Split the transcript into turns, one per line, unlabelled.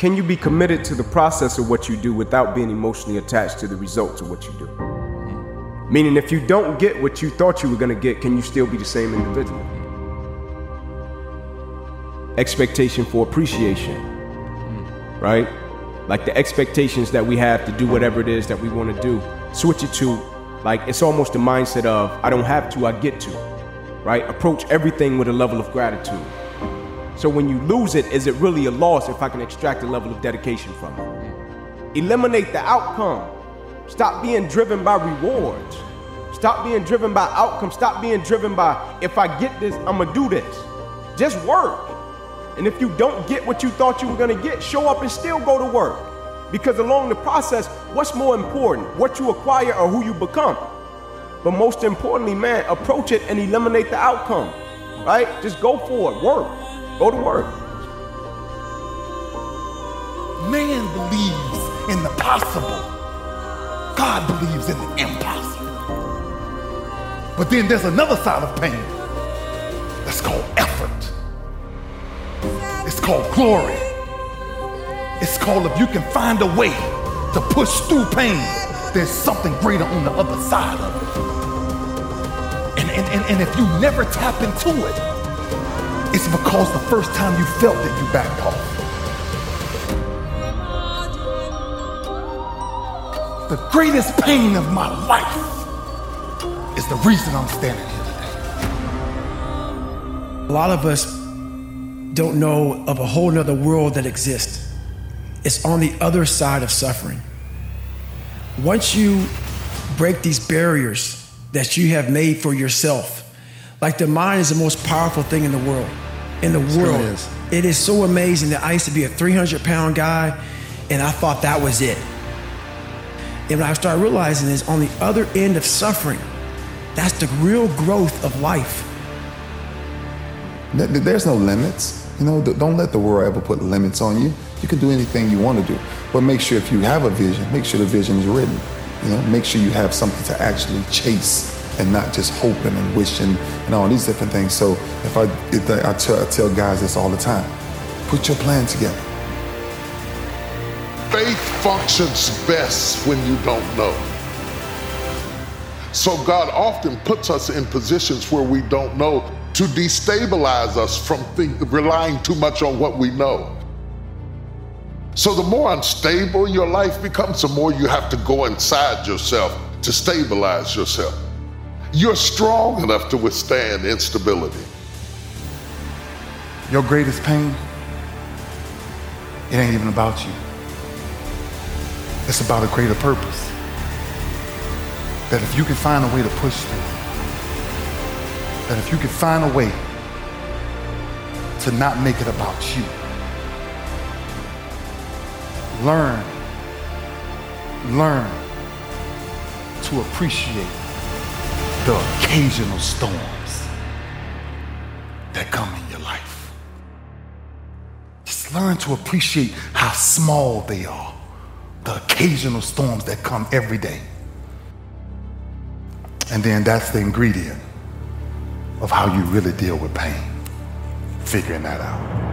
can you be committed to the process of what you do without being emotionally attached to the results of what you do? Mm-hmm. Meaning, if you don't get what you thought you were gonna get, can you still be the same individual? Expectation for appreciation, mm. right? Like the expectations that we have to do whatever it is that we wanna do, switch it to like it's almost the mindset of I don't have to, I get to, right? Approach everything with a level of gratitude. So when you lose it, is it really a loss if I can extract a level of dedication from it? Eliminate the outcome. Stop being driven by rewards. Stop being driven by outcome. Stop being driven by if I get this, I'm gonna do this. Just work. And if you don't get what you thought you were gonna get, show up and still go to work. Because along the process, what's more important, what you acquire or who you become? But most importantly, man, approach it and eliminate the outcome, right? Just go for it, work, go to work.
Man believes in the possible, God believes in the impossible. But then there's another side of pain that's called effort, it's called glory. It's called if you can find a way to push through pain, there's something greater on the other side of it. And, and, and, and if you never tap into it, it's because the first time you felt it, you backed off. The greatest pain of my life is the reason I'm standing here today.
A lot of us don't know of a whole nother world that exists. It's on the other side of suffering. Once you break these barriers that you have made for yourself, like the mind is the most powerful thing in the world. In the world,
is.
it is so amazing that I used to be a 300 pound guy and I thought that was it. And what I started realizing is on the other end of suffering, that's the real growth of life.
Th- th- There's no limits. You know, don't let the world ever put limits on you. You can do anything you want to do. But make sure if you have a vision, make sure the vision is written. You know, make sure you have something to actually chase and not just hoping and wishing and all these different things. So if I, if I, I, tell, I tell guys this all the time, put your plan together.
Faith functions best when you don't know. So God often puts us in positions where we don't know to destabilize us from think, relying too much on what we know. So the more unstable your life becomes, the more you have to go inside yourself to stabilize yourself. You're strong enough to withstand instability.
Your greatest pain, it ain't even about you. It's about a greater purpose. That if you can find a way to push through, that if you can find a way to not make it about you, learn, learn to appreciate the occasional storms that come in your life. Just learn to appreciate how small they are, the occasional storms that come every day. And then that's the ingredient of how you really deal with pain, figuring that out.